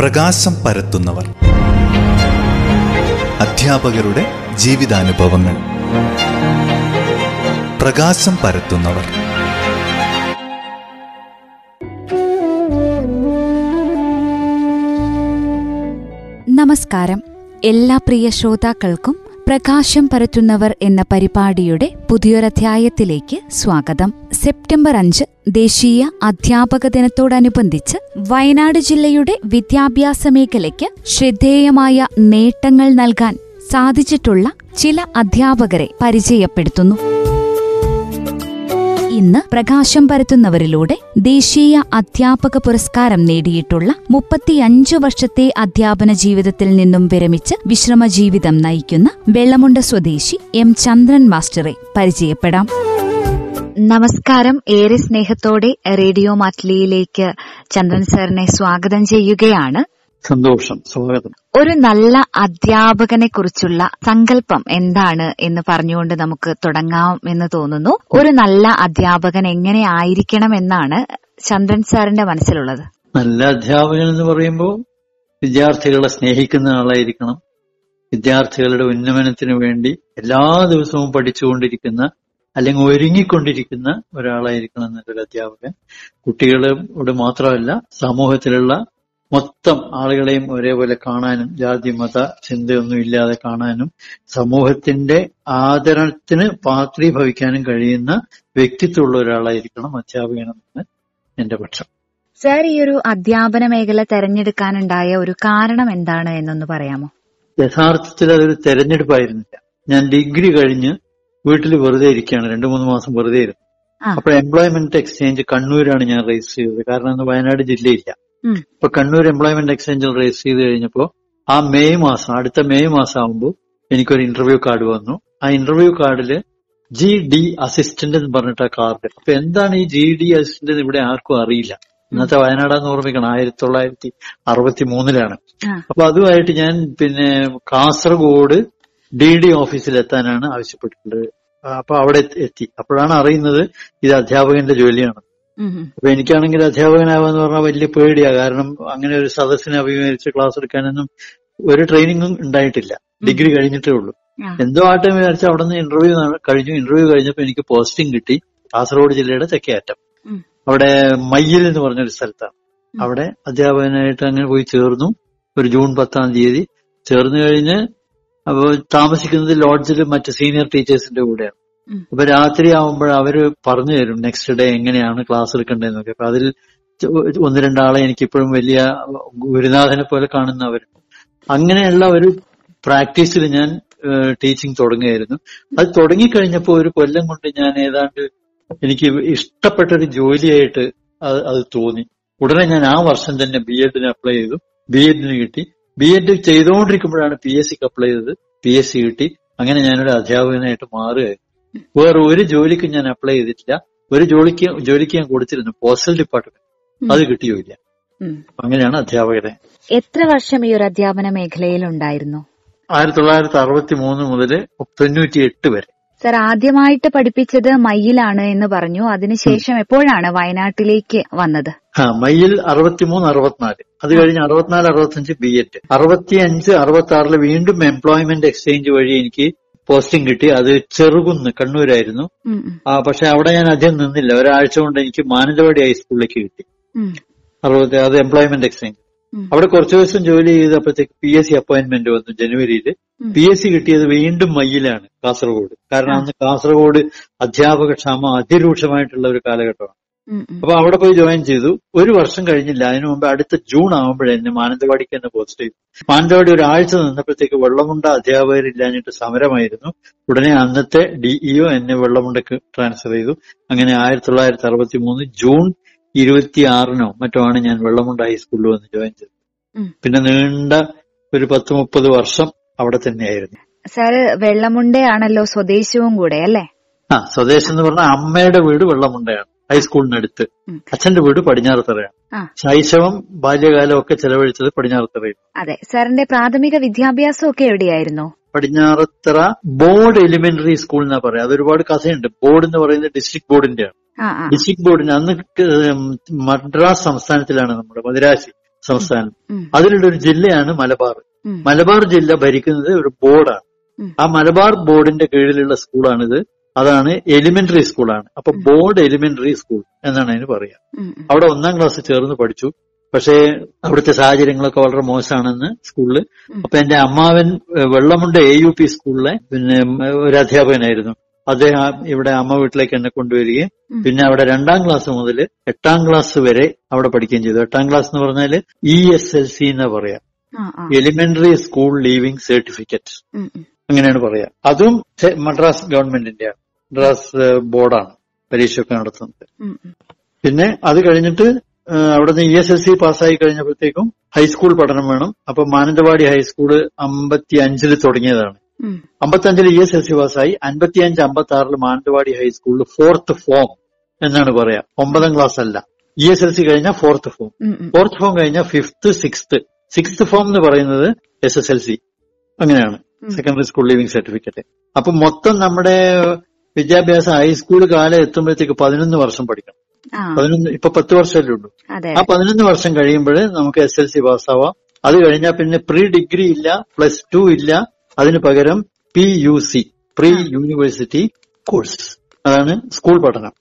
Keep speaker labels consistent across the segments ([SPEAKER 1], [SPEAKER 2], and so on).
[SPEAKER 1] പ്രകാശം പരത്തുന്നവർ. അധ്യാപകരുടെ ജീവിതാനുഭവങ്ങൾ. പ്രകാശം പരത്തുന്നവർ.
[SPEAKER 2] നമസ്കാരം. എല്ലാ പ്രിയ ശ്രോതാക്കൾക്കും പ്രകാശം പരത്തുന്നവർ എന്ന പരിപാടിയുടെ പുതിയൊരധ്യായത്തിലേക്ക് സ്വാഗതം. സെപ്റ്റംബർ അഞ്ച് ദേശീയ അധ്യാപക ദിനത്തോടനുബന്ധിച്ച് വയനാട് ജില്ലയുടെ വിദ്യാഭ്യാസ മേഖലയ്ക്ക് ശ്രദ്ധേയമായ നേട്ടങ്ങൾ നൽകാൻ സാധിച്ചിട്ടുള്ള ചില അധ്യാപകരെ പരിചയപ്പെടുത്തുന്നു. ഇന്ന് പ്രകാശം പരത്തുന്നവരിലൂടെ ദേശീയ അധ്യാപക പുരസ്കാരം നേടിയിട്ടുള്ള മുപ്പത്തിയഞ്ചു വർഷത്തെ അധ്യാപന ജീവിതത്തിൽ നിന്നും വിരമിച്ച് വിശ്രമ ജീവിതം നയിക്കുന്ന വെള്ളമുണ്ട സ്വദേശി എം ചന്ദ്രൻ മാസ്റ്ററെ പരിചയപ്പെടാം. നമസ്കാരം. ഏറെ സ്നേഹത്തോടെ റേഡിയോ മാറ്റ്ലിയിലേക്ക് ചന്ദ്രൻ സാറിനെ സ്വാഗതം ചെയ്യുകയാണ്.
[SPEAKER 3] സന്തോഷം സ്വാഗതം.
[SPEAKER 2] ഒരു നല്ല അധ്യാപകനെ കുറിച്ചുള്ള സങ്കല്പം എന്താണ് എന്ന് പറഞ്ഞുകൊണ്ട് നമുക്ക് തുടങ്ങാം എന്ന് തോന്നുന്നു. ഒരു നല്ല അധ്യാപകൻ എങ്ങനെ ആയിരിക്കണം എന്നാണ് ചന്ദ്രൻ സാറിന്റെ മനസ്സിലുള്ളത്.
[SPEAKER 3] നല്ല അധ്യാപകൻ എന്ന് പറയുമ്പോൾ വിദ്യാർത്ഥികളെ സ്നേഹിക്കുന്ന ആളായിരിക്കണം. വിദ്യാർത്ഥികളുടെ ഉന്നമനത്തിന് വേണ്ടി എല്ലാ ദിവസവും പഠിച്ചുകൊണ്ടിരിക്കുന്ന അല്ലെങ്കിൽ ഒരുങ്ങിക്കൊണ്ടിരിക്കുന്ന ഒരാളായിരിക്കണം എന്നൊരു അധ്യാപകൻ. കുട്ടികളോട് മാത്രമല്ല സമൂഹത്തിലുള്ള മൊത്തം ആളുകളെയും ഒരേപോലെ കാണാനും ജാതി മത ചിന്തയൊന്നും ഇല്ലാതെ കാണാനും സമൂഹത്തിന്റെ ആദരണത്തിന് പാത്രീഭവിക്കാനും കഴിയുന്ന വ്യക്തിത്വമുള്ള ഒരാളായിരിക്കണം അധ്യാപകനെന്നാണ് എന്റെ പക്ഷം.
[SPEAKER 2] സാർ ഈ ഒരു അധ്യാപന മേഖല തെരഞ്ഞെടുക്കാനുണ്ടായ ഒരു കാരണം എന്താണ് എന്നൊന്ന് പറയാമോ?
[SPEAKER 3] യഥാർത്ഥത്തിൽ അതൊരു തെരഞ്ഞെടുപ്പായിരുന്നില്ല. ഞാൻ ഡിഗ്രി കഴിഞ്ഞ് വീട്ടിൽ വെറുതെ ഇരിക്കുകയാണ്. രണ്ടു മൂന്ന് മാസം വെറുതെ ഇരുന്നു. അപ്പോൾ എംപ്ലോയ്മെന്റ് എക്സ്ചേഞ്ച് കണ്ണൂരാണ് ഞാൻ രജിസ്റ്റർ ചെയ്തത്. കാരണം അന്ന് വയനാട് ജില്ലയില്ല.
[SPEAKER 2] ഉം.
[SPEAKER 3] അപ്പൊ കണ്ണൂർ എംപ്ലോയ്മെന്റ് എക്സ്ചേഞ്ചിൽ രജിസ്റ്റർ ചെയ്ത് കഴിഞ്ഞപ്പോ ആ മെയ് മാസം അടുത്ത മെയ് മാസം ആകുമ്പോൾ എനിക്കൊരു ഇന്റർവ്യൂ കാർഡ് വന്നു. ആ ഇന്റർവ്യൂ കാർഡിൽ ജി ഡി അസിസ്റ്റന്റ് എന്ന് പറഞ്ഞിട്ട് ആ കാർഡ് അപ്പൊ എന്താണ് ഈ ജി ഡി അസിസ്റ്റന്റ് ഇവിടെ ആർക്കും അറിയില്ല. ഇന്നത്തെ വയനാടാന്ന് ഓർമ്മിക്കണം ആയിരത്തി തൊള്ളായിരത്തി അറുപത്തി മൂന്നിലാണ് അപ്പൊ അതുമായിട്ട് ഞാൻ പിന്നെ കാസർഗോഡ് ഡി ഡി ഓഫീസിൽ എത്താനാണ് ആവശ്യപ്പെട്ടിട്ടുള്ളത് അപ്പൊ അവിടെ എത്തി- അപ്പോഴാണ് അറിയുന്നത് ഇത് അധ്യാപകന്റെ ജോലിയാണ്. അപ്പൊ എനിക്കാണെങ്കിൽ അധ്യാപകനാവാന്ന് പറഞ്ഞാൽ വലിയ പേടിയാ. കാരണം അങ്ങനെ ഒരു സദസ്സിനെ അഭിമുഖീകരിച്ച് ക്ലാസ് എടുക്കാനൊന്നും ഒരു ട്രെയിനിങ്ങും ഉണ്ടായിട്ടില്ല. ഡിഗ്രി കഴിഞ്ഞിട്ടേ ഉള്ളൂ. എന്തോ ആട്ടം വിചാരിച്ച അവിടെ നിന്ന് ഇന്റർവ്യൂ കഴിഞ്ഞു. ഇന്റർവ്യൂ കഴിഞ്ഞപ്പോ എനിക്ക് പോസ്റ്റിംഗ് കിട്ടി. കാസർഗോഡ് ജില്ലയുടെ തെക്കേയറ്റം. അവിടെ മയ്യിൽ എന്ന് പറഞ്ഞൊരു സ്ഥലത്താണ്. അവിടെ അധ്യാപകനായിട്ട് അങ്ങനെ പോയി ചേർന്നു. ഒരു ജൂൺ പത്താം തീയതി. ചേർന്ന് കഴിഞ്ഞ് അപ്പോൾ താമസിക്കുന്നത് ലോഡ്ജിൽ മറ്റു സീനിയർ ടീച്ചേഴ്സിന്റെ കൂടെയാണ്. അപ്പൊ രാത്രി ആവുമ്പോൾ അവർ പറഞ്ഞു തരും നെക്സ്റ്റ് ഡേ എങ്ങനെയാണ് ക്ലാസ് എടുക്കേണ്ടതെന്നൊക്കെ. അപ്പൊ അതിൽ ഒന്ന് രണ്ടാളെ എനിക്കിപ്പോഴും വലിയ ഗുരുനാഥനെ പോലെ കാണുന്നവരുണ്ട് അങ്ങനെയുള്ള ഒരു പ്രാക്ടീസിൽ ഞാൻ ടീച്ചിങ് തുടങ്ങുകയായിരുന്നു. അത് തുടങ്ങിക്കഴിഞ്ഞപ്പോൾ ഒരു കൊല്ലം കൊണ്ട് ഞാൻ ഏതാണ്ട് എനിക്ക് ഇഷ്ടപ്പെട്ട ഒരു ജോലിയായിട്ട് അത് അത് തോന്നി. ഉടനെ ഞാൻ ആ വർഷം തന്നെ ബി എഡിന് അപ്ലൈ ചെയ്തു. ബി എഡിന് കിട്ടി. ബി എഡ് ചെയ്തുകൊണ്ടിരിക്കുമ്പോഴാണ് പി എസ് സിക്ക് അപ്ലൈ ചെയ്തത്. പി എസ് സി കിട്ടി. അങ്ങനെ ഞാനൊരു അധ്യാപകനായിട്ട് മാറുകയായിരുന്നു. വേറെ ഒരു ജോലിക്കും ഞാൻ അപ്ലൈ ചെയ്തിട്ടില്ല. ഒരു ജോലിക്ക് ജോലിക്ക് ഞാൻ കൊടുത്തിരുന്നു. പോസ്റ്റൽ ഡിപ്പാർട്ട്മെന്റ് അത് കിട്ടിയോ
[SPEAKER 2] ഇല്ല.
[SPEAKER 3] അങ്ങനെയാണ് അധ്യാപകരെ.
[SPEAKER 2] എത്ര വർഷം ഈ ഒരു അധ്യാപന മേഖലയിൽ ഉണ്ടായിരുന്നു?
[SPEAKER 3] ആയിരത്തി തൊള്ളായിരത്തി അറുപത്തി മൂന്ന് മുതൽ തൊണ്ണൂറ്റി എട്ട് വരെ.
[SPEAKER 2] സർ ആദ്യമായിട്ട് പഠിപ്പിച്ചത് മയ്യിലാണ് എന്ന് പറഞ്ഞു. അതിനുശേഷം എപ്പോഴാണ് വയനാട്ടിലേക്ക് വന്നത്?
[SPEAKER 3] ആ മയ്യിൽ അറുപത്തിമൂന്ന് അറുപത്തിനാല്. അത് കഴിഞ്ഞ് അറുപത്തിനാല് അറുപത്തഞ്ച് ബി എഡ് അറുപത്തിയഞ്ച് അറുപത്തി ആറിൽ വീണ്ടും എംപ്ലോയ്മെന്റ് എക്സ്ചേഞ്ച് വഴി എനിക്ക് പോസ്റ്റിംഗ് കിട്ടി. അത് ചെറുകുന്ന് കണ്ണൂരായിരുന്നു. ആ പക്ഷെ അവിടെ ഞാൻ അധികം നിന്നില്ല. ഒരാഴ്ച കൊണ്ട് എനിക്ക് മാനന്തവാടി ഹൈസ്കൂളിലേക്ക് കിട്ടി. അറുപത്തി അത് എംപ്ലോയ്മെന്റ് എക്സ്ചേഞ്ച് അവിടെ കുറച്ചു ദിവസം ജോലി ചെയ്തപ്പോഴത്തേക്ക് പി എസ് സി അപ്പോയിന്റ്മെന്റ് വന്നു ജനുവരിയിൽ. പി എസ് സി കിട്ടിയത് വീണ്ടും മയ്യിലാണ് കാസർഗോഡ്. കാരണം അന്ന് കാസർഗോഡ് അധ്യാപക ക്ഷാമം അതിരൂക്ഷമായിട്ടുള്ള ഒരു കാലഘട്ടമാണ്. അപ്പൊ അവിടെ പോയി ജോയിൻ ചെയ്തു. ഒരു വർഷം കഴിഞ്ഞില്ല. അതിനു മുമ്പ് അടുത്ത ജൂൺ ആകുമ്പോഴേ എന്നെ മാനന്തവാടിക്ക് തന്നെ പോസ്റ്റ് ചെയ്തു മാനന്തവാടി ഒരാഴ്ച നിന്നപ്പോഴത്തേക്ക് വെള്ളമുണ്ട അധ്യാപകരില്ലാഞ്ഞിട്ട് സമരമായിരുന്നു. ഉടനെ അന്നത്തെ ഡിഇഒ എന്നെ വെള്ളമുണ്ടക്ക് ട്രാൻസ്ഫർ ചെയ്തു. അങ്ങനെ ആയിരത്തി തൊള്ളായിരത്തി അറുപത്തി മൂന്ന് ജൂൺ ഇരുപത്തി ആറിനോ മറ്റോ ആണ് ഞാൻ വെള്ളമുണ്ട ഹൈസ്കൂളിൽ വന്ന് ജോയിൻ ചെയ്തത്. പിന്നെ നീണ്ട ഒരു പത്ത് മുപ്പത് വർഷം അവിടെ തന്നെയായിരുന്നു.
[SPEAKER 2] സാറ് വെള്ളമുണ്ടയാണല്ലോ സ്വദേശവും കൂടെ അല്ലേ?
[SPEAKER 3] ആ സ്വദേശം എന്ന് പറഞ്ഞാൽ അമ്മയുടെ വീട് വെള്ളമുണ്ടയാണ്. ഹൈസ്കൂളിനടുത്ത്. അച്ഛന്റെ വീട് പടിഞ്ഞാറത്തറയാണ്. ശൈശവം ബാല്യകാലം ഒക്കെ ചെലവഴിച്ചത് പടിഞ്ഞാറത്തറയിൽ.
[SPEAKER 2] അതെ. സാറിന്റെ പ്രാഥമിക വിദ്യാഭ്യാസം ഒക്കെ എവിടെയായിരുന്നു?
[SPEAKER 3] പടിഞ്ഞാറത്തറ ബോർഡ് എലിമെന്ററി സ്കൂൾ എന്നാ പറയാം അതൊരുപാട് കഥയുണ്ട്. ബോർഡ് എന്ന് പറയുന്നത് ഡിസ്ട്രിക്ട് ബോർഡിന്റെയാണ്. ഡിസ്ട്രിക്ട് ബോർഡിന് അന്ന് മദ്രാസ് സംസ്ഥാനത്തിലാണ് നമ്മുടെ മദ്രാസി സംസ്ഥാനം. അതിലുള്ള ഒരു ജില്ലയാണ് മലബാർ. മലബാർ ജില്ല ഭരിക്കുന്നത് ഒരു ബോർഡാണ്. ആ മലബാർ ബോർഡിന്റെ കീഴിലുള്ള സ്കൂളാണിത്. അതാണ് എലിമെന്ററി സ്കൂളാണ് അപ്പൊ ബോർഡ് എലിമെന്ററി സ്കൂൾ എന്നാണ് അതിന് പറയാ. അവിടെ ഒന്നാം ക്ലാസ് ചേർന്ന് പഠിച്ചു. പക്ഷേ അവിടുത്തെ സാഹചര്യങ്ങളൊക്കെ വളരെ മോശമാണെന്ന് സ്കൂളിൽ
[SPEAKER 2] ഉം.
[SPEAKER 3] അപ്പൊ എന്റെ അമ്മാവൻ വെള്ളമുണ്ട എ യു പി സ്കൂളിലെ പിന്നെ ഒരു അധ്യാപകനായിരുന്നു. അദ്ദേഹം ഇവിടെ അമ്മ വീട്ടിലേക്ക് എന്നെ കൊണ്ടുവരികയും പിന്നെ അവിടെ രണ്ടാം ക്ലാസ് മുതൽ എട്ടാം ക്ലാസ് വരെ അവിടെ പഠിക്കുകയും ചെയ്തു. എട്ടാം ക്ലാസ് എന്ന് പറഞ്ഞാൽ ഇ എസ് എൽ സി എന്നാ പറയാ. Elementary school leaving certificate. അങ്ങനെയാണ് പറയാ. അതും മദ്രാസ് ഗവൺമെന്റിന്റെയാണ് മദ്രാസ് ബോർഡാണ് പരീക്ഷയൊക്കെ നടത്തുന്നത്. പിന്നെ അത് കഴിഞ്ഞിട്ട് അവിടെ അവിടുന്ന് ഇ എസ് എസ് സി പാസ്സായി കഴിഞ്ഞപ്പോഴത്തേക്കും ഹൈസ്കൂൾ പഠനം വേണം. അപ്പൊ മാനന്തവാടി ഹൈസ്കൂൾ അമ്പത്തി അഞ്ചിൽ തുടങ്ങിയതാണ്.
[SPEAKER 2] അമ്പത്തി
[SPEAKER 3] അഞ്ചിൽ ഇ എസ് എസ് സി പാസ്സായി അൻപത്തി അഞ്ച് അമ്പത്തി ആറിൽ മാനന്തവാടി ഹൈസ്കൂളിൽ ഫോർത്ത് ഫോം എന്നാണ് പറയാ. ഒമ്പതാം ക്ലാസ് അല്ല ഇ എസ് എൽ സി കഴിഞ്ഞാൽ ഫോർത്ത് ഫോം. ഫോർത്ത് ഫോം കഴിഞ്ഞാൽ ഫിഫ്ത്ത് സിക്സ്ത്. സിക്സ്ത് ഫോം എന്ന് പറയുന്നത് എസ് എസ് എൽ സി. അങ്ങനെയാണ്. Secondary school leaving certificate. അപ്പൊ മൊത്തം നമ്മുടെ വിദ്യാഭ്യാസം ഹൈസ്കൂൾ കാലം എത്തുമ്പോഴത്തേക്ക് പതിനൊന്ന് വർഷം പഠിക്കണം. പതിനൊന്ന് ഇപ്പൊ പത്ത് വർഷമല്ലേ ഉള്ളൂ. ആ പതിനൊന്ന് വർഷം കഴിയുമ്പോൾ നമുക്ക് എസ് എൽ സി പാസ്സാവാം. അത് കഴിഞ്ഞാൽ പിന്നെ പ്രീ ഡിഗ്രി ഇല്ല പ്ലസ് ടു ഇല്ല. അതിന് പകരം P U C pre university course അതാണ് സ്കൂൾ പഠനം.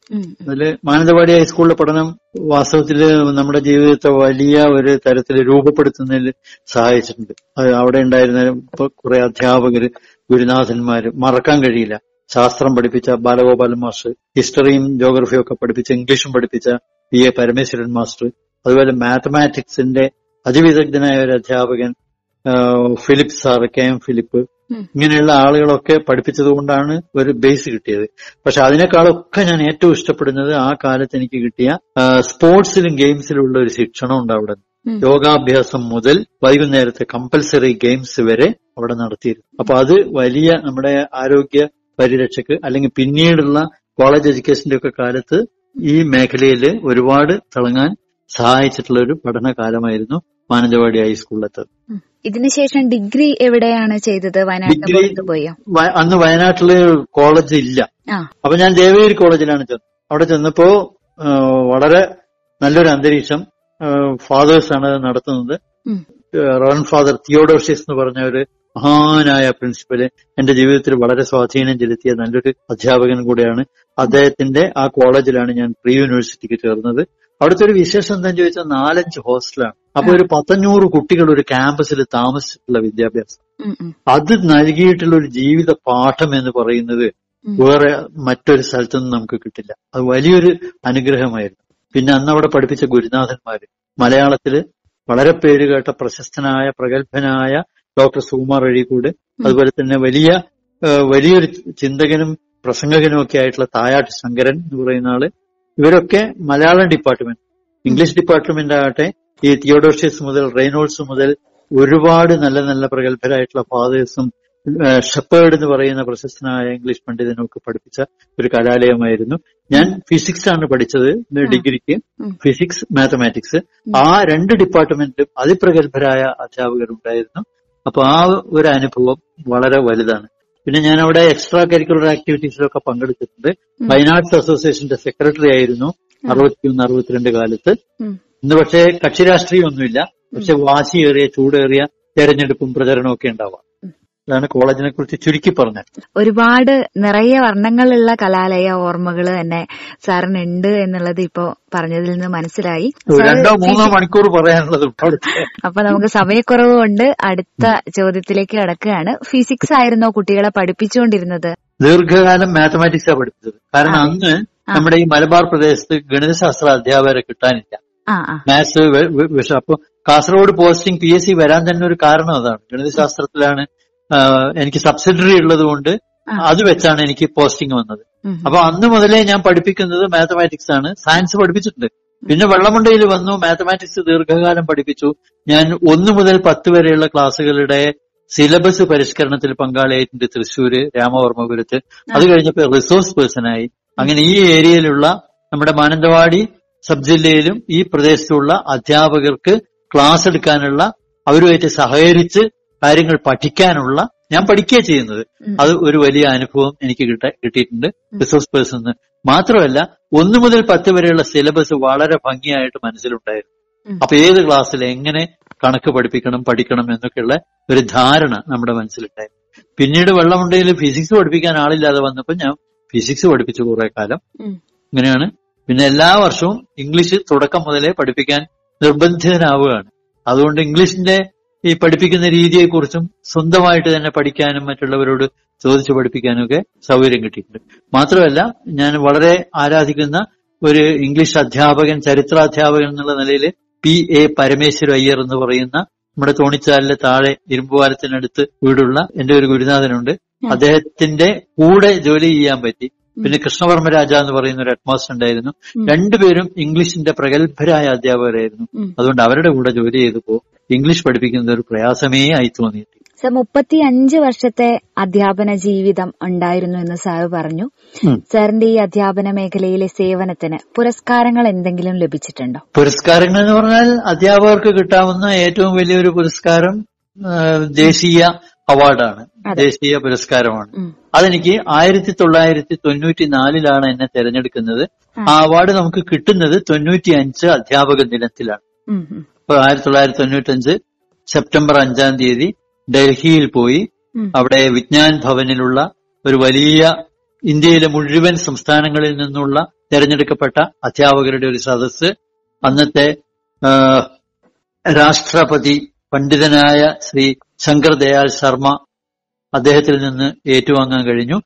[SPEAKER 3] അതിൽ മാനന്തവാടി ഹൈസ്കൂളിലെ പഠനം വാസ്തവത്തിൽ നമ്മുടെ ജീവിതത്തെ വലിയ ഒരു തരത്തിൽ രൂപപ്പെടുത്തുന്നതിൽ സഹായിച്ചിട്ടുണ്ട്. അവിടെ ഉണ്ടായിരുന്ന കുറെ അധ്യാപകര് ഗുരുനാഥന്മാര് മറക്കാൻ കഴിയില്ല. ശാസ്ത്രം പഠിപ്പിച്ച ബാലഗോപാലൻ മാസ്റ്റർ ഹിസ്റ്ററിയും ജോഗ്രഫിയും ഒക്കെ പഠിപ്പിച്ച ഇംഗ്ലീഷും പഠിപ്പിച്ച പി എ പരമേശ്വരൻ മാസ്റ്റർ അതുപോലെ മാത്തമാറ്റിക്സിന്റെ അതിവിദഗ്ധനായ ഒരു അധ്യാപകൻ Philip sir K M Philip. ഇങ്ങനെയുള്ള ആളുകളൊക്കെ പഠിപ്പിച്ചത് കൊണ്ടാണ് ഒരു ബേസ് കിട്ടിയത്. പക്ഷെ അതിനേക്കാളൊക്കെ ഞാൻ ഏറ്റവും ഇഷ്ടപ്പെടുന്നത് ആ കാലത്ത് എനിക്ക് കിട്ടിയ സ്പോർട്സിലും ഗെയിംസിലും ഉള്ള ഒരു ശിക്ഷണം ഉണ്ട് അവിടെ. യോഗാഭ്യാസം മുതൽ വൈകുന്നേരത്തെ കമ്പൽസറി ഗെയിംസ് വരെ അവിടെ നടത്തിയിരുന്നു. അപ്പൊ അത് വലിയ നമ്മുടെ ആരോഗ്യ പരിരക്ഷക്ക് അല്ലെങ്കിൽ പിന്നീടുള്ള കോളേജ് എഡ്യൂക്കേഷന്റെ ഒക്കെ കാലത്ത് ഈ മേഖലയിൽ ഒരുപാട് തിളങ്ങാൻ സഹായിച്ചിട്ടുള്ള ഒരു പഠനകാലമായിരുന്നു മാനന്തവാടി ഹൈസ്കൂളിലെത്തത്
[SPEAKER 2] ഉം. ഇതിനുശേഷം ഡിഗ്രി എവിടെയാണ് ചെയ്തത്? വയനാട്ടിൽ
[SPEAKER 3] ഡിഗ്രി-
[SPEAKER 2] പോയോ?
[SPEAKER 3] അന്ന് വയനാട്ടിൽ കോളേജ് ഇല്ല. അപ്പൊ ഞാൻ ദേവഗിരി കോളേജിലാണ് ചെന്നത്. അവിടെ ചെന്നപ്പോ വളരെ നല്ലൊരു അന്തരീക്ഷം ഫാദേഴ്സ് ആണ് നടത്തുന്നത്. റൺ ഫാദർ തിയോഡോഷ്യസ് എന്ന് പറഞ്ഞ ഒരു മഹാനായ പ്രിൻസിപ്പൽ എന്റെ ജീവിതത്തിൽ വളരെ സ്വാധീനം ചെലുത്തിയ നല്ലൊരു അധ്യാപകൻ കൂടെയാണ്. അദ്ദേഹത്തിന്റെ ആ കോളേജിലാണ് ഞാൻ പ്രീ യൂണിവേഴ്സിറ്റിക്ക് ചേർന്നത്. അവിടുത്തെ ഒരു വിശേഷം എന്താണെന്ന് ചോദിച്ചാൽ നാലഞ്ച് ഹോസ്റ്റലാണ്. അപ്പൊ ഒരു പത്തഞ്ഞൂറ് കുട്ടികൾ ഒരു ക്യാമ്പസിൽ താമസിച്ചിട്ടുള്ള വിദ്യാഭ്യാസം. അത് നൽകിയിട്ടുള്ള ഒരു ജീവിത പാഠം എന്ന് പറയുന്നത് വേറെ മറ്റൊരു സ്ഥലത്തൊന്നും നമുക്ക് കിട്ടില്ല. അത് വലിയൊരു അനുഗ്രഹമായിരുന്നു. പിന്നെ അന്ന് അവിടെ പഠിപ്പിച്ച ഗുരുനാഥന്മാര് മലയാളത്തിൽ വളരെ പേര് കേട്ട പ്രശസ്തനായ പ്രഗത്ഭനായ ഡോക്ടർ സുകുമാർ അഴീക്കൂട്. അതുപോലെ തന്നെ വലിയ വലിയൊരു ചിന്തകനും പ്രസംഗകനും ഒക്കെ ആയിട്ടുള്ള തായാട്ട് ശങ്കരൻ എന്ന് പറയുന്ന ആൾ. ഇവരൊക്കെ മലയാളം ഡിപ്പാർട്ട്മെന്റ് ഇംഗ്ലീഷ് ഡിപ്പാർട്ട്മെന്റ് ആകട്ടെ ഈ തിയോഡോഷ്യസ് മുതൽ റെയ്നോൾസ് മുതൽ ഒരുപാട് നല്ല നല്ല പ്രഗത്ഭരായിട്ടുള്ള ഫാദേഴ്സും ഷെപ്പേർഡ് എന്ന് പറയുന്ന പ്രശസ്തനായ ഇംഗ്ലീഷ് പണ്ഡിതനും ഒക്കെ പഠിപ്പിച്ച ഒരു കലാലയമായിരുന്നു. ഞാൻ ഫിസിക്സ് ആണ് പഠിച്ചത് ഡിഗ്രിക്ക്. Physics mathematics. ആ രണ്ട് ഡിപ്പാർട്ട്മെന്റിലും അതിപ്രഗത്ഭരായ അധ്യാപകരുണ്ടായിരുന്നു. അപ്പൊ ആ ഒരു അനുഭവം വളരെ വലുതാണ്. പിന്നെ ഞാൻ അവിടെ എക്സ്ട്രാ കരിക്കുലർ ആക്ടിവിറ്റീസിലൊക്കെ പങ്കെടുത്തിട്ടുണ്ട്. ഫൈൻ ആർട്സ് അസോസിയേഷന്റെ സെക്രട്ടറി ആയിരുന്നു അറുപത്തിയൊന്ന് അറുപത്തിരണ്ട് കാലത്ത്. ഇന്ന് പക്ഷേ കക്ഷി രാഷ്ട്രീയമൊന്നുമില്ല. പക്ഷെ വാശിയേറിയ ചൂടേറിയ തെരഞ്ഞെടുപ്പും പ്രചരണവും ഒക്കെ ഉണ്ടാവാം. അതാണ് കോളേജിനെ കുറിച്ച് ചുരുക്കി പറഞ്ഞത്.
[SPEAKER 2] ഒരുപാട് നിറയെ വർണങ്ങളുള്ള കലാലയ ഓർമ്മകൾ തന്നെ സാറിനുണ്ട് എന്നുള്ളത് ഇപ്പോ പറഞ്ഞതിൽ നിന്ന് മനസ്സിലായി.
[SPEAKER 3] രണ്ടോ മൂന്നോ മണിക്കൂർ പറയാനുള്ളത്
[SPEAKER 2] അപ്പൊ നമുക്ക് സമയക്കുറവ് കൊണ്ട് അടുത്ത ചോദ്യത്തിലേക്ക് കടക്കുകയാണ്. ഫിസിക്സ് ആയിരുന്നോ കുട്ടികളെ പഠിപ്പിച്ചുകൊണ്ടിരുന്നത്?
[SPEAKER 3] ദീർഘകാലം മാത്തമാറ്റിക്സ് ആണ് പഠിപ്പിച്ചത്. കാരണം. അന്ന് നമ്മുടെ ഈ മലബാർ പ്രദേശത്ത് ഗണിതശാസ്ത്ര അധ്യാപകരെ കിട്ടാനില്ല. മാത്സ് വിഷയം അപ്പൊ Kasaragod posting P S C വരാൻ തന്നെ ഒരു കാരണം അതാണ്. ഗണിതശാസ്ത്രത്തിലാണ് എനിക്ക് സബ്സിഡറി ഉള്ളത് കൊണ്ട് അത് വെച്ചാണ് എനിക്ക് പോസ്റ്റിംഗ് വന്നത്. അപ്പൊ അന്ന് മുതലേ ഞാൻ പഠിപ്പിക്കുന്നത് മാത്തമാറ്റിക്സ് ആണ്. സയൻസ് പഠിപ്പിച്ചിട്ടുണ്ട്. പിന്നെ വെള്ളമുണ്ടയിൽ വന്നു മാത്തമാറ്റിക്സ് ദീർഘകാലം പഠിപ്പിച്ചു. ഞാൻ ഒന്ന് മുതൽ പത്ത് വരെയുള്ള ക്ലാസ്സുകളുടെ സിലബസ് പരിഷ്കരണത്തിൽ പങ്കാളിയായിട്ടുണ്ട് തൃശ്ശൂര് രാമവർമ്മപുരത്ത്. അത് കഴിഞ്ഞപ്പോൾ റിസോഴ്സ് പേഴ്സണായി അങ്ങനെ ഈ ഏരിയയിലുള്ള നമ്മുടെ മാനന്തവാടി സബ് ജില്ലയിലും ഈ പ്രദേശത്തുള്ള അധ്യാപകർക്ക് ക്ലാസ് എടുക്കാനുള്ള അവരുമായിട്ട് സഹകരിച്ച് കാര്യങ്ങൾ പഠിക്കാനുള്ള ഞാൻ പഠിക്കുക ചെയ്യുന്നത്. അത് ഒരു വലിയ അനുഭവം എനിക്ക് കിട്ട കിട്ടിയിട്ടുണ്ട്. റിസോഴ്സ് പേഴ്സൺ മാത്രമല്ല ഒന്നു മുതൽ പത്ത് വരെയുള്ള സിലബസ് വളരെ ഭംഗിയായിട്ട് മനസ്സിലുണ്ടായിരുന്നു. അപ്പൊ ഏത് ക്ലാസ്സിൽ എങ്ങനെ കണക്ക് പഠിപ്പിക്കണം പഠിക്കണം എന്നൊക്കെയുള്ള ഒരു ധാരണ നമ്മുടെ മനസ്സിലുണ്ടായി. പിന്നീട് വെള്ളമുണ്ടെങ്കിൽ ഫിസിക്സ് പഠിപ്പിക്കാൻ ആളില്ലാതെ വന്നപ്പോൾ ഞാൻ ഫിസിക്സ് പഠിപ്പിച്ചു കുറെ കാലം. ഇങ്ങനെയാണ്. പിന്നെ എല്ലാ വർഷവും ഇംഗ്ലീഷ് തുടക്കം മുതലേ പഠിപ്പിക്കാൻ നിർബന്ധിതനാവുകയാണ്. അതുകൊണ്ട് ഇംഗ്ലീഷിന്റെ ഈ പഠിപ്പിക്കുന്ന രീതിയെക്കുറിച്ചും സ്വന്തമായിട്ട് തന്നെ പഠിക്കാനും മറ്റുള്ളവരോട് ചോദിച്ചു പഠിപ്പിക്കാനും ഒക്കെ സൗകര്യം കിട്ടിയിട്ടുണ്ട്. മാത്രമല്ല ഞാൻ വളരെ ആരാധിക്കുന്ന ഒരു ഇംഗ്ലീഷ് അധ്യാപകൻ ചരിത്രാധ്യാപകൻ എന്നുള്ള നിലയിൽ പി എ പരമേശ്വര അയ്യർ എന്ന് പറയുന്ന നമ്മുടെ തോണിച്ചാലിലെ താഴെ ഇരുമ്പുവാലത്തിനടുത്ത് വീടുള്ള എന്റെ ഒരു ഗുരുനാഥനുണ്ട്. അദ്ദേഹത്തിന്റെ കൂടെ ജോലി ചെയ്യാൻ പറ്റി. പിന്നെ കൃഷ്ണവർമ്മ രാജ എന്ന് പറയുന്ന ഒരു അറ്റ്മോസ്ഫിയർ ഉണ്ടായിരുന്നു. രണ്ടുപേരും ഇംഗ്ലീഷിന്റെ പ്രഗത്ഭരായ അധ്യാപകരായിരുന്നു. അതുകൊണ്ട് അവരുടെ കൂടെ ജോലി ചെയ്തപ്പോ ഇംഗ്ലീഷ് പഠിപ്പിക്കുന്നത് ഒരു പ്രയാസമേ ആയി തോന്നിയിട്ട്
[SPEAKER 2] സർ മുപ്പത്തി അഞ്ച് വർഷത്തെ അധ്യാപന ജീവിതം ഉണ്ടായിരുന്നു എന്ന് സാറ് പറഞ്ഞു. സാറിന്റെ ഈ അധ്യാപന മേഖലയിലെ സേവനത്തിന് പുരസ്കാരങ്ങൾ എന്തെങ്കിലും ലഭിച്ചിട്ടുണ്ടോ
[SPEAKER 3] പുരസ്കാരങ്ങൾ എന്ന് പറഞ്ഞാൽ അധ്യാപകർക്ക് കിട്ടാവുന്ന ഏറ്റവും വലിയൊരു പുരസ്കാരം ദേശീയ അവാർഡാണ്. ദേശീയ പുരസ്കാരമാണ്. അതെനിക്ക് ആയിരത്തി തൊള്ളായിരത്തി തൊണ്ണൂറ്റി നാലിലാണ് എന്നെ തെരഞ്ഞെടുക്കുന്നത്
[SPEAKER 2] ആ.
[SPEAKER 3] അവാർഡ് നമുക്ക് കിട്ടുന്നത് തൊണ്ണൂറ്റി അഞ്ച് അധ്യാപക ദിനത്തിലാണ് ആയിരത്തി തൊള്ളായിരത്തി തൊണ്ണൂറ്റി അഞ്ച് സെപ്റ്റംബർ അഞ്ചാം തീയതി ഡൽഹിയിൽ പോയി. അവിടെ വിജ്ഞാൻ ഭവനിലുള്ള ഒരു വലിയ ഇന്ത്യയിലെ മുഴുവൻ സംസ്ഥാനങ്ങളിൽ നിന്നുള്ള തെരഞ്ഞെടുക്കപ്പെട്ട അധ്യാപകരുടെ ഒരു സദസ്സ്. അന്നത്തെ രാഷ്ട്രപതി പണ്ഡിതനായ ശ്രീ ശങ്കർ ദയാൽ ശർമ്മ അദ്ദേഹത്തിൽ നിന്ന് ഏറ്റുവാങ്ങാൻ കഴിഞ്ഞു.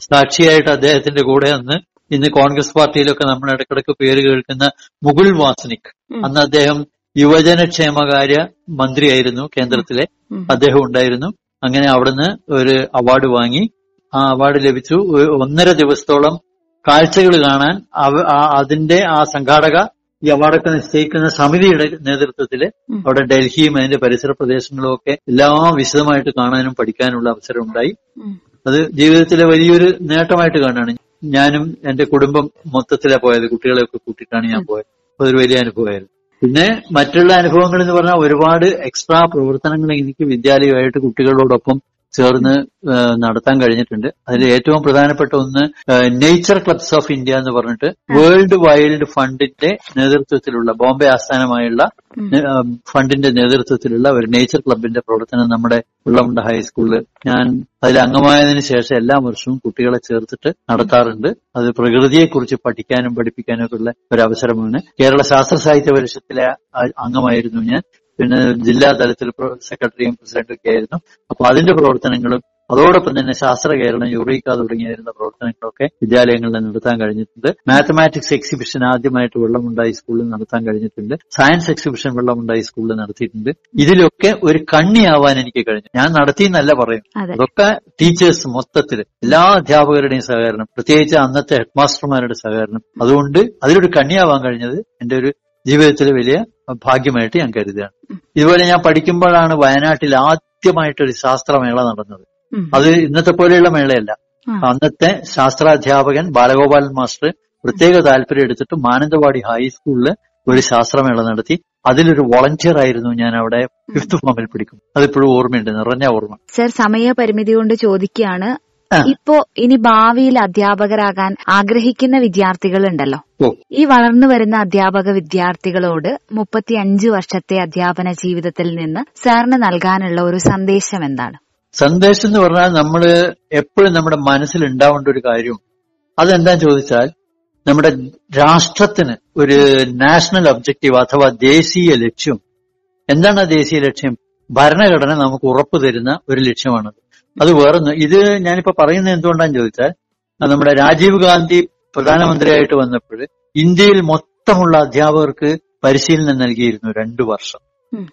[SPEAKER 3] സാക്ഷിയായിട്ട് അദ്ദേഹത്തിന്റെ കൂടെ അന്ന് ഇന്ന് കോൺഗ്രസ് പാർട്ടിയിലൊക്കെ നമ്മൾ ഇടക്കിടക്ക് പേര് കേൾക്കുന്ന മുകുൾ വാസ്നിക്. അന്ന് അദ്ദേഹം യുവജനക്ഷേമകാര്യ മന്ത്രിയായിരുന്നു കേന്ദ്രത്തിലെ. അദ്ദേഹം ഉണ്ടായിരുന്നു. അങ്ങനെ അവിടുന്ന് ഒരു അവാർഡ് വാങ്ങി. ആ അവാർഡ് ലഭിച്ചു. ഒന്നര ദിവസത്തോളം കാഴ്ചകൾ കാണാൻ അതിന്റെ ആ സംഘാടക ഈ അവാർഡൊക്കെ നിശ്ചയിക്കുന്ന സമിതിയുടെ
[SPEAKER 2] നേതൃത്വത്തിൽ
[SPEAKER 3] അവിടെ ഡൽഹിയും അതിന്റെ പരിസര പ്രദേശങ്ങളും ഒക്കെ എല്ലാം വിശദമായിട്ട് കാണാനും പഠിക്കാനുള്ള അവസരം ഉണ്ടായി. അത് ജീവിതത്തിലെ വലിയൊരു നേട്ടമായിട്ട് കാണാണ്. ഞാനും എന്റെ കുടുംബം മൊത്തത്തിലാണ് പോയത്. കുട്ടികളെയൊക്കെ കൂട്ടിയിട്ടാണ് ഞാൻ പോയത്. അതൊരു വലിയ അനുഭവമായിരുന്നു. പിന്നെ മറ്റുള്ള അനുഭവങ്ങൾ എന്ന് പറഞ്ഞാൽ ഒരുപാട് എക്സ്ട്രാ പ്രവർത്തനങ്ങൾ എനിക്ക് വിദ്യാലയമായിട്ട് കുട്ടികളോടൊപ്പം ചേർന്ന് നടത്താൻ കഴിഞ്ഞിട്ടുണ്ട്. അതിൽ ഏറ്റവും പ്രധാനപ്പെട്ട ഒന്ന് നേച്ചർ ക്ലബ്സ് ഓഫ് ഇന്ത്യ എന്ന് പറഞ്ഞിട്ട് വേൾഡ് വൈൽഡ് ഫണ്ടിന്റെ നേതൃത്വത്തിലുള്ള ബോംബെ ആസ്ഥാനമായുള്ള ഫണ്ടിന്റെ നേതൃത്വത്തിലുള്ള ഒരു നേച്ചർ ക്ലബിന്റെ പ്രവർത്തനം നമ്മുടെ ഉള്ളമുണ്ട ഹൈസ്കൂളിൽ. ഞാൻ അതിൽ അംഗമായതിനു ശേഷം എല്ലാ വർഷവും കുട്ടികളെ ചേർത്തിട്ട് നടത്താറുണ്ട്. അത് പ്രകൃതിയെക്കുറിച്ച് പഠിക്കാനും പഠിപ്പിക്കാനും ഒക്കെ ഉള്ള ഒരു അവസരമാണ്. കേരള ശാസ്ത്ര സാഹിത്യ പരിഷത്തിലെ അംഗമായിരുന്നു ഞാൻ. പിന്നെ ജില്ലാ തലത്തിൽ സെക്രട്ടറിയും പ്രസിഡന്റും ഒക്കെ ആയിരുന്നു. അപ്പൊ അതിന്റെ പ്രവർത്തനങ്ങളും അതോടൊപ്പം തന്നെ ശാസ്ത്ര കേരളം യുറീക്ക തുടങ്ങിയിരുന്ന പ്രവർത്തനങ്ങളൊക്കെ വിദ്യാലയങ്ങളിൽ നടത്താൻ കഴിഞ്ഞിട്ടുണ്ട്. മാത്തമാറ്റിക്സ് എക്സിബിഷൻ ആദ്യമായിട്ട് വെള്ളമുണ്ടായി സ്കൂളിൽ നടത്താൻ കഴിഞ്ഞിട്ടുണ്ട്. സയൻസ് എക്സിബിഷൻ വെള്ളമുണ്ടായി സ്കൂളിൽ നടത്തിയിട്ടുണ്ട്. ഇതിലൊക്കെ ഒരു കണ്ണിയാവാൻ എനിക്ക് കഴിഞ്ഞു. ഞാൻ നടത്തി എന്നല്ല പറയും അതൊക്കെ ടീച്ചേഴ്സ് മൊത്തത്തിൽ എല്ലാ അധ്യാപകരുടെയും സഹകരണം പ്രത്യേകിച്ച് അന്നത്തെ ഹെഡ്മാസ്റ്റർമാരുടെ സഹകരണം. അതുകൊണ്ട് അതിലൊരു കണ്ണിയാവാൻ കഴിഞ്ഞത് എന്റെ ഒരു ജീവിതത്തിലെ വലിയ ഭാഗ്യമായിട്ട് ഞാൻ കരുതുകയാണ്. ഇതുപോലെ ഞാൻ പഠിക്കുമ്പോഴാണ് വയനാട്ടിൽ ആദ്യമായിട്ടൊരു ശാസ്ത്രമേള നടന്നത്. അത് ഇന്നത്തെ പോലെയുള്ള മേളയല്ല. അന്നത്തെ ശാസ്ത്രാധ്യാപകൻ ബാലഗോപാലൻ മാസ്റ്റർ പ്രത്യേക താല്പര്യം എടുത്തിട്ട് മാനന്തവാടി ഹൈസ്കൂളിൽ ഒരു ശാസ്ത്രമേള നടത്തി. അതിലൊരു വോളണ്ടിയർ ആയിരുന്നു ഞാൻ അവിടെ ഫിഫ്ത് ഫോമിൽ പിടിക്കും അതിപ്പോഴും ഓർമ്മയുണ്ട് നിറഞ്ഞ ഓർമ്മ.
[SPEAKER 2] സർ സമയപരിമിതി കൊണ്ട് ചോദിക്കുകയാണ്. ഇപ്പോ ഇനി ഭാവിയിൽ അധ്യാപകരാകാൻ ആഗ്രഹിക്കുന്ന വിദ്യാർത്ഥികളുണ്ടല്ലോ. ഈ വളർന്നു വരുന്ന അധ്യാപക വിദ്യാർത്ഥികളോട് മുപ്പത്തി അഞ്ച് വർഷത്തെ അധ്യാപന ജീവിതത്തിൽ നിന്ന് സാറിന് നൽകാനുള്ള ഒരു സന്ദേശം എന്താണ്?
[SPEAKER 3] സന്ദേശം എന്ന് പറഞ്ഞാൽ നമ്മൾ എപ്പോഴും നമ്മുടെ മനസ്സിൽ ഉണ്ടാവേണ്ട ഒരു കാര്യം. അതെന്താ ചോദിച്ചാൽ നമ്മുടെ രാഷ്ട്രത്തിന് ഒരു നാഷണൽ ഒബ്ജക്റ്റീവ് അഥവാ ദേശീയ ലക്ഷ്യം. എന്താണ് ആ ദേശീയ ലക്ഷ്യം? ഭരണഘടന നമുക്ക് ഉറപ്പു തരുന്ന ഒരു ലക്ഷ്യമാണത്. അത് വേറൊന്ന്. ഇത് ഞാനിപ്പോ പറയുന്നത് എന്തുകൊണ്ടാന്ന് ചോദിച്ചാൽ നമ്മുടെ രാജീവ് ഗാന്ധി പ്രധാനമന്ത്രിയായിട്ട് വന്നപ്പോൾ ഇന്ത്യയിൽ മൊത്തമുള്ള അധ്യാപകർക്ക് പരിശീലനം നൽകിയിരുന്നു രണ്ടു വർഷം.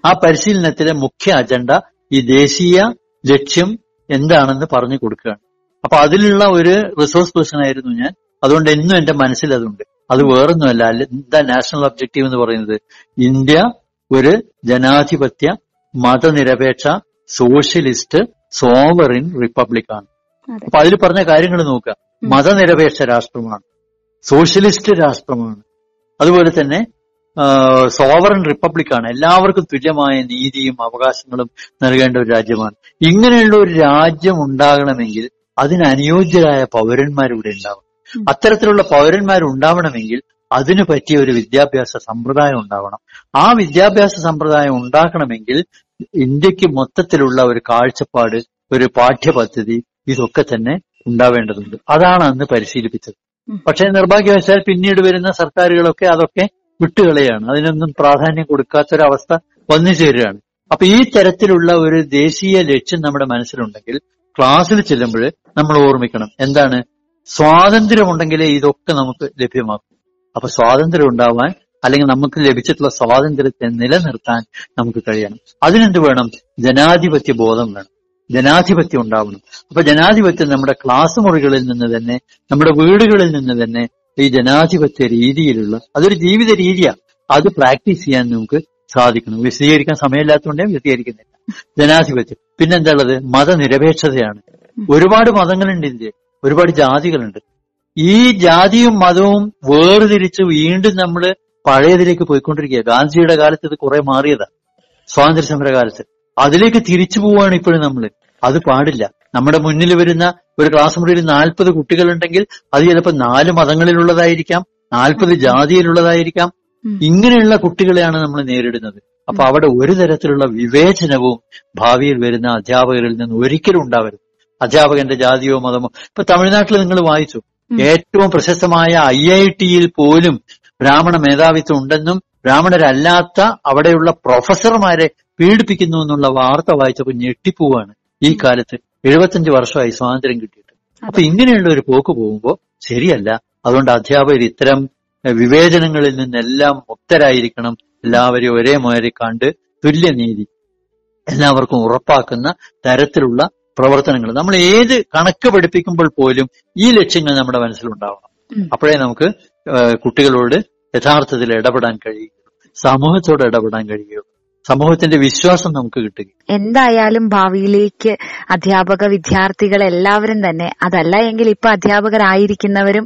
[SPEAKER 3] ആ പരിശീലനത്തിലെ മുഖ്യ അജണ്ട ഈ ദേശീയ ലക്ഷ്യം എന്താണെന്ന് പറഞ്ഞു കൊടുക്കുകയാണ്. അപ്പൊ അതിലുള്ള ഒരു റിസോഴ്സ് പേഴ്സൺ ആയിരുന്നു ഞാൻ. അതുകൊണ്ട് എന്നും എന്റെ മനസ്സിൽ അതുണ്ട്. അത് വേറൊന്നുമല്ല. എന്താ നാഷണൽ ഒബ്ജക്റ്റീവ് എന്ന് പറയുന്നത്? ഇന്ത്യ ഒരു ജനാധിപത്യ മതനിരപേക്ഷ സോഷ്യലിസ്റ്റ് സോവറിൻ റിപ്പബ്ലിക് ആണ്. അപ്പൊ അതിൽ പറഞ്ഞ കാര്യങ്ങൾ നോക്കുക. മതനിരപേക്ഷ രാഷ്ട്രമാണ്. സോഷ്യലിസ്റ്റ് രാഷ്ട്രമാണ്. അതുപോലെ തന്നെ സോവറൻ റിപ്പബ്ലിക് ആണ്. എല്ലാവർക്കും തുല്യമായ നീതിയും അവകാശങ്ങളും നൽകേണ്ട ഒരു രാജ്യമാണ്. ഇങ്ങനെയുള്ള ഒരു രാജ്യം ഉണ്ടാകണമെങ്കിൽ അതിനനുയോജ്യരായ പൗരന്മാരിവിടെ ഉണ്ടാവും അത്തരത്തിലുള്ള പൗരന്മാർ ഉണ്ടാവണമെങ്കിൽ അതിന് പറ്റിയ ഒരു വിദ്യാഭ്യാസ സമ്പ്രദായം ഉണ്ടാവണം. ആ വിദ്യാഭ്യാസ സമ്പ്രദായം ഉണ്ടാക്കണമെങ്കിൽ ഇന്ത്യയ്ക്ക് മൊത്തത്തിലുള്ള ഒരു കാഴ്ചപ്പാട് ഒരു പാഠ്യപദ്ധതി ഇതൊക്കെ തന്നെ ഉണ്ടാവേണ്ടതുണ്ട്. അതാണ് അന്ന് പരിശീലിപ്പിച്ചത്. പക്ഷേ നിർഭാഗ്യവശാൽ പിന്നീട് വരുന്ന സർക്കാരുകളൊക്കെ അതൊക്കെ വിട്ടുകളയാണ്. അതിനൊന്നും പ്രാധാന്യം കൊടുക്കാത്തൊരവസ്ഥ വന്നു ചേരുകയാണ് അപ്പൊ ഈ തരത്തിലുള്ള ഒരു ദേശീയ ലക്ഷ്യം നമ്മുടെ മനസ്സിലുണ്ടെങ്കിൽ ക്ലാസ്സിൽ ചെല്ലുമ്പോൾ നമ്മൾ ഓർമ്മിക്കണം. എന്താണ്? സ്വാതന്ത്ര്യം ഉണ്ടെങ്കിലേ ഇതൊക്കെ നമുക്ക് ലഭ്യമാക്കും. അപ്പൊ സ്വാതന്ത്ര്യം ഉണ്ടാവാൻ അല്ലെങ്കിൽ നമുക്ക് ലഭിച്ചിട്ടുള്ള സ്വാതന്ത്ര്യത്തെ നിലനിർത്താൻ നമുക്ക് കഴിയണം. അതിനെന്ത് വേണം? ജനാധിപത്യ ബോധം വേണം. ജനാധിപത്യം ഉണ്ടാവണം. അപ്പൊ ജനാധിപത്യം നമ്മുടെ ക്ലാസ് മുറികളിൽ നിന്ന് തന്നെ നമ്മുടെ വീടുകളിൽ നിന്ന് തന്നെ ഈ ജനാധിപത്യ രീതിയിലുള്ള അതൊരു ജീവിത രീതിയാണ് അത് പ്രാക്ടീസ് ചെയ്യാൻ നമുക്ക് സാധിക്കണം. വിശദീകരിക്കാൻ സമയമില്ലാത്തതുകൊണ്ടേ വിശദീകരിക്കുന്നില്ല. ജനാധിപത്യം. പിന്നെന്താ ഉള്ളത്? മതനിരപേക്ഷതയാണ്. ഒരുപാട് മതങ്ങളുണ്ട് ഇന്ത്യയിൽ. ഒരുപാട് ജാതികളുണ്ട്. ഈ ജാതിയും മതവും വേർതിരിച്ച് വീണ്ടും നമ്മൾ പഴയതിലേക്ക് പോയിക്കൊണ്ടിരിക്കുക. ഗാന്ധിജിയുടെ കാലത്ത് ഇത് കുറെ മാറിയതാ. സ്വാതന്ത്ര്യ സമര കാലത്ത്. അതിലേക്ക് തിരിച്ചു പോവാണ് ഇപ്പോഴും നമ്മൾ അത് പാടില്ല. നമ്മുടെ മുന്നിൽ വരുന്ന ഒരു ക്ലാസ് മുറിയിൽ നാൽപ്പത് കുട്ടികളുണ്ടെങ്കിൽ അത് ചിലപ്പോൾ നാല് മതങ്ങളിലുള്ളതായിരിക്കാം നാൽപ്പത് ജാതിയിലുള്ളതായിരിക്കാം. ഇങ്ങനെയുള്ള കുട്ടികളെയാണ് നമ്മൾ നേരിടുന്നത്. അപ്പൊ അവിടെ ഒരു തരത്തിലുള്ള വിവേചനവും ഭാവിയിൽ വരുന്ന അധ്യാപകരിൽ നിന്ന് ഒരിക്കലും ഉണ്ടാവരുത്. അധ്യാപകന്റെ ജാതിയോ മതമോ ഇപ്പൊ തമിഴ്നാട്ടിൽ നിങ്ങൾ വായിച്ചു. ഏറ്റവും പ്രശസ്തമായ ഐ ഐ ടിയിൽ പോലും ബ്രാഹ്മണ മേധാവിത്വം ഉണ്ടെന്നും ബ്രാഹ്മണരല്ലാത്ത അവിടെയുള്ള പ്രൊഫസർമാരെ പീഡിപ്പിക്കുന്നു എന്നുള്ള വാർത്ത വായിച്ചപ്പോൾ ഞെട്ടിപ്പോവാണ് ഈ കാലത്ത്. എഴുപത്തഞ്ച് വർഷമായി സ്വാതന്ത്ര്യം കിട്ടിയിട്ട്. അപ്പൊ ഇങ്ങനെയുള്ള ഒരു പോക്ക് പോകുമ്പോൾ ശരിയല്ല. അതുകൊണ്ട് അധ്യാപകർ ഇത്തരം വിവേചനങ്ങളിൽ നിന്നെല്ലാം മുക്തരായിരിക്കണം. എല്ലാവരെയും ഒരേ മാതിരി കണ്ട് തുല്യനീതി എല്ലാവർക്കും ഉറപ്പാക്കുന്ന തരത്തിലുള്ള പ്രവർത്തനങ്ങൾ. നമ്മൾ ഏത് കണക്ക് പഠിപ്പിക്കുമ്പോൾ പോലും ഈ ലക്ഷ്യങ്ങൾ നമ്മുടെ മനസ്സിലുണ്ടാവണം. അപ്പോഴേ നമുക്ക് കുട്ടികളോട് യഥാർത്ഥത്തിൽ ഇടപെടാൻ കഴിയുകയുള്ളൂ. സമൂഹത്തോട് ഇടപെടാൻ കഴിയുകയുള്ളൂ. സമൂഹത്തിന്റെ വിശ്വാസം നമുക്ക് കിട്ടുക
[SPEAKER 2] എന്തായാലും ഭാവിയിലേക്ക് അധ്യാപക വിദ്യാർത്ഥികൾ എല്ലാവരും തന്നെ അതല്ല എങ്കിൽ ഇപ്പൊ അധ്യാപകരായിരിക്കുന്നവരും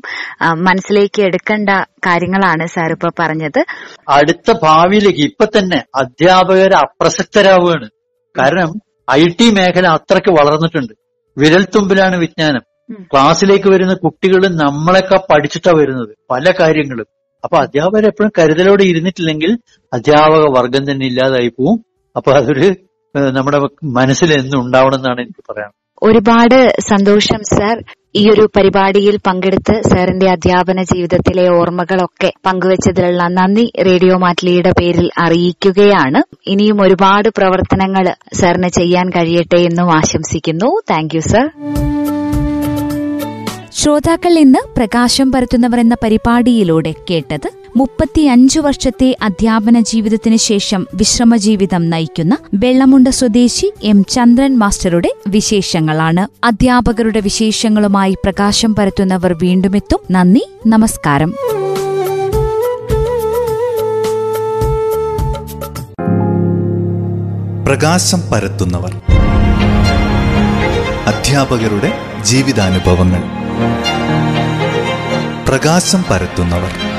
[SPEAKER 2] മനസ്സിലേക്ക് എടുക്കേണ്ട കാര്യങ്ങളാണ് സാർ ഇപ്പൊ പറഞ്ഞത്.
[SPEAKER 3] അടുത്ത ഭാവിയിലേക്ക് ഇപ്പൊ തന്നെ അധ്യാപകർ അപ്രസക്തരാവുകയാണ്. കാരണം ഐ ടി മേഖല അത്രയ്ക്ക് വളർന്നിട്ടുണ്ട്. വിരൽത്തുമ്പിലാണ് വിജ്ഞാനം. ക്ലാസ്സിലേക്ക് വരുന്ന കുട്ടികൾ നമ്മളെക്കാ പഠിച്ചിട്ടാ വരുന്നത് പല കാര്യങ്ങളും. അപ്പൊ അധ്യാപകർ എപ്പോഴും കരുതലോടെ ഇരുന്നിട്ടില്ലെങ്കിൽ അധ്യാപക വർഗം തന്നെ ഇല്ലാതായി പോവും. അപ്പൊ അതൊരു നമ്മുടെ മനസ്സിൽ എന്നും ഉണ്ടാവണം എന്നാണ് എനിക്ക് പറയാൻ
[SPEAKER 2] ഒരുപാട് സന്തോഷം സാർ. ഈ ഒരു പരിപാടിയിൽ പങ്കെടുത്ത് സാറിന്റെ അധ്യാപന ജീവിതത്തിലെ ഓർമ്മകളൊക്കെ പങ്കുവച്ചതിലുള്ള നന്ദി റേഡിയോ മാറ്റ്ലിയുടെ പേരിൽ അറിയിക്കുകയാണ്. ഇനിയും ഒരുപാട് പ്രവർത്തനങ്ങൾ സാറിന് ചെയ്യാൻ കഴിയട്ടെ എന്നും ആശംസിക്കുന്നു. Thank you sir.
[SPEAKER 4] ശ്രോതാക്കൾ ഇന്ന് പ്രകാശം പരത്തുന്നവർ എന്ന പരിപാടിയിലൂടെ കേട്ടത് മുപ്പത്തിയഞ്ചു വർഷത്തെ അധ്യാപന ജീവിതത്തിന് ശേഷം വിശ്രമജീവിതം നയിക്കുന്ന വെള്ളമുണ്ട സ്വദേശി എം ചന്ദ്രൻ മാസ്റ്ററുടെ വിശേഷങ്ങളാണ്. അധ്യാപകരുടെ വിശേഷങ്ങളുമായി പ്രകാശം പരത്തുന്നവർ വീണ്ടുമെത്തും. നന്ദി നമസ്കാരം.
[SPEAKER 1] പ്രകാശം പരത്തുന്നവർ. അധ്യാപകരുടെ ജീവിതാനുഭവങ്ങൾ. പ്രകാശം പരത്തുന്നവർ.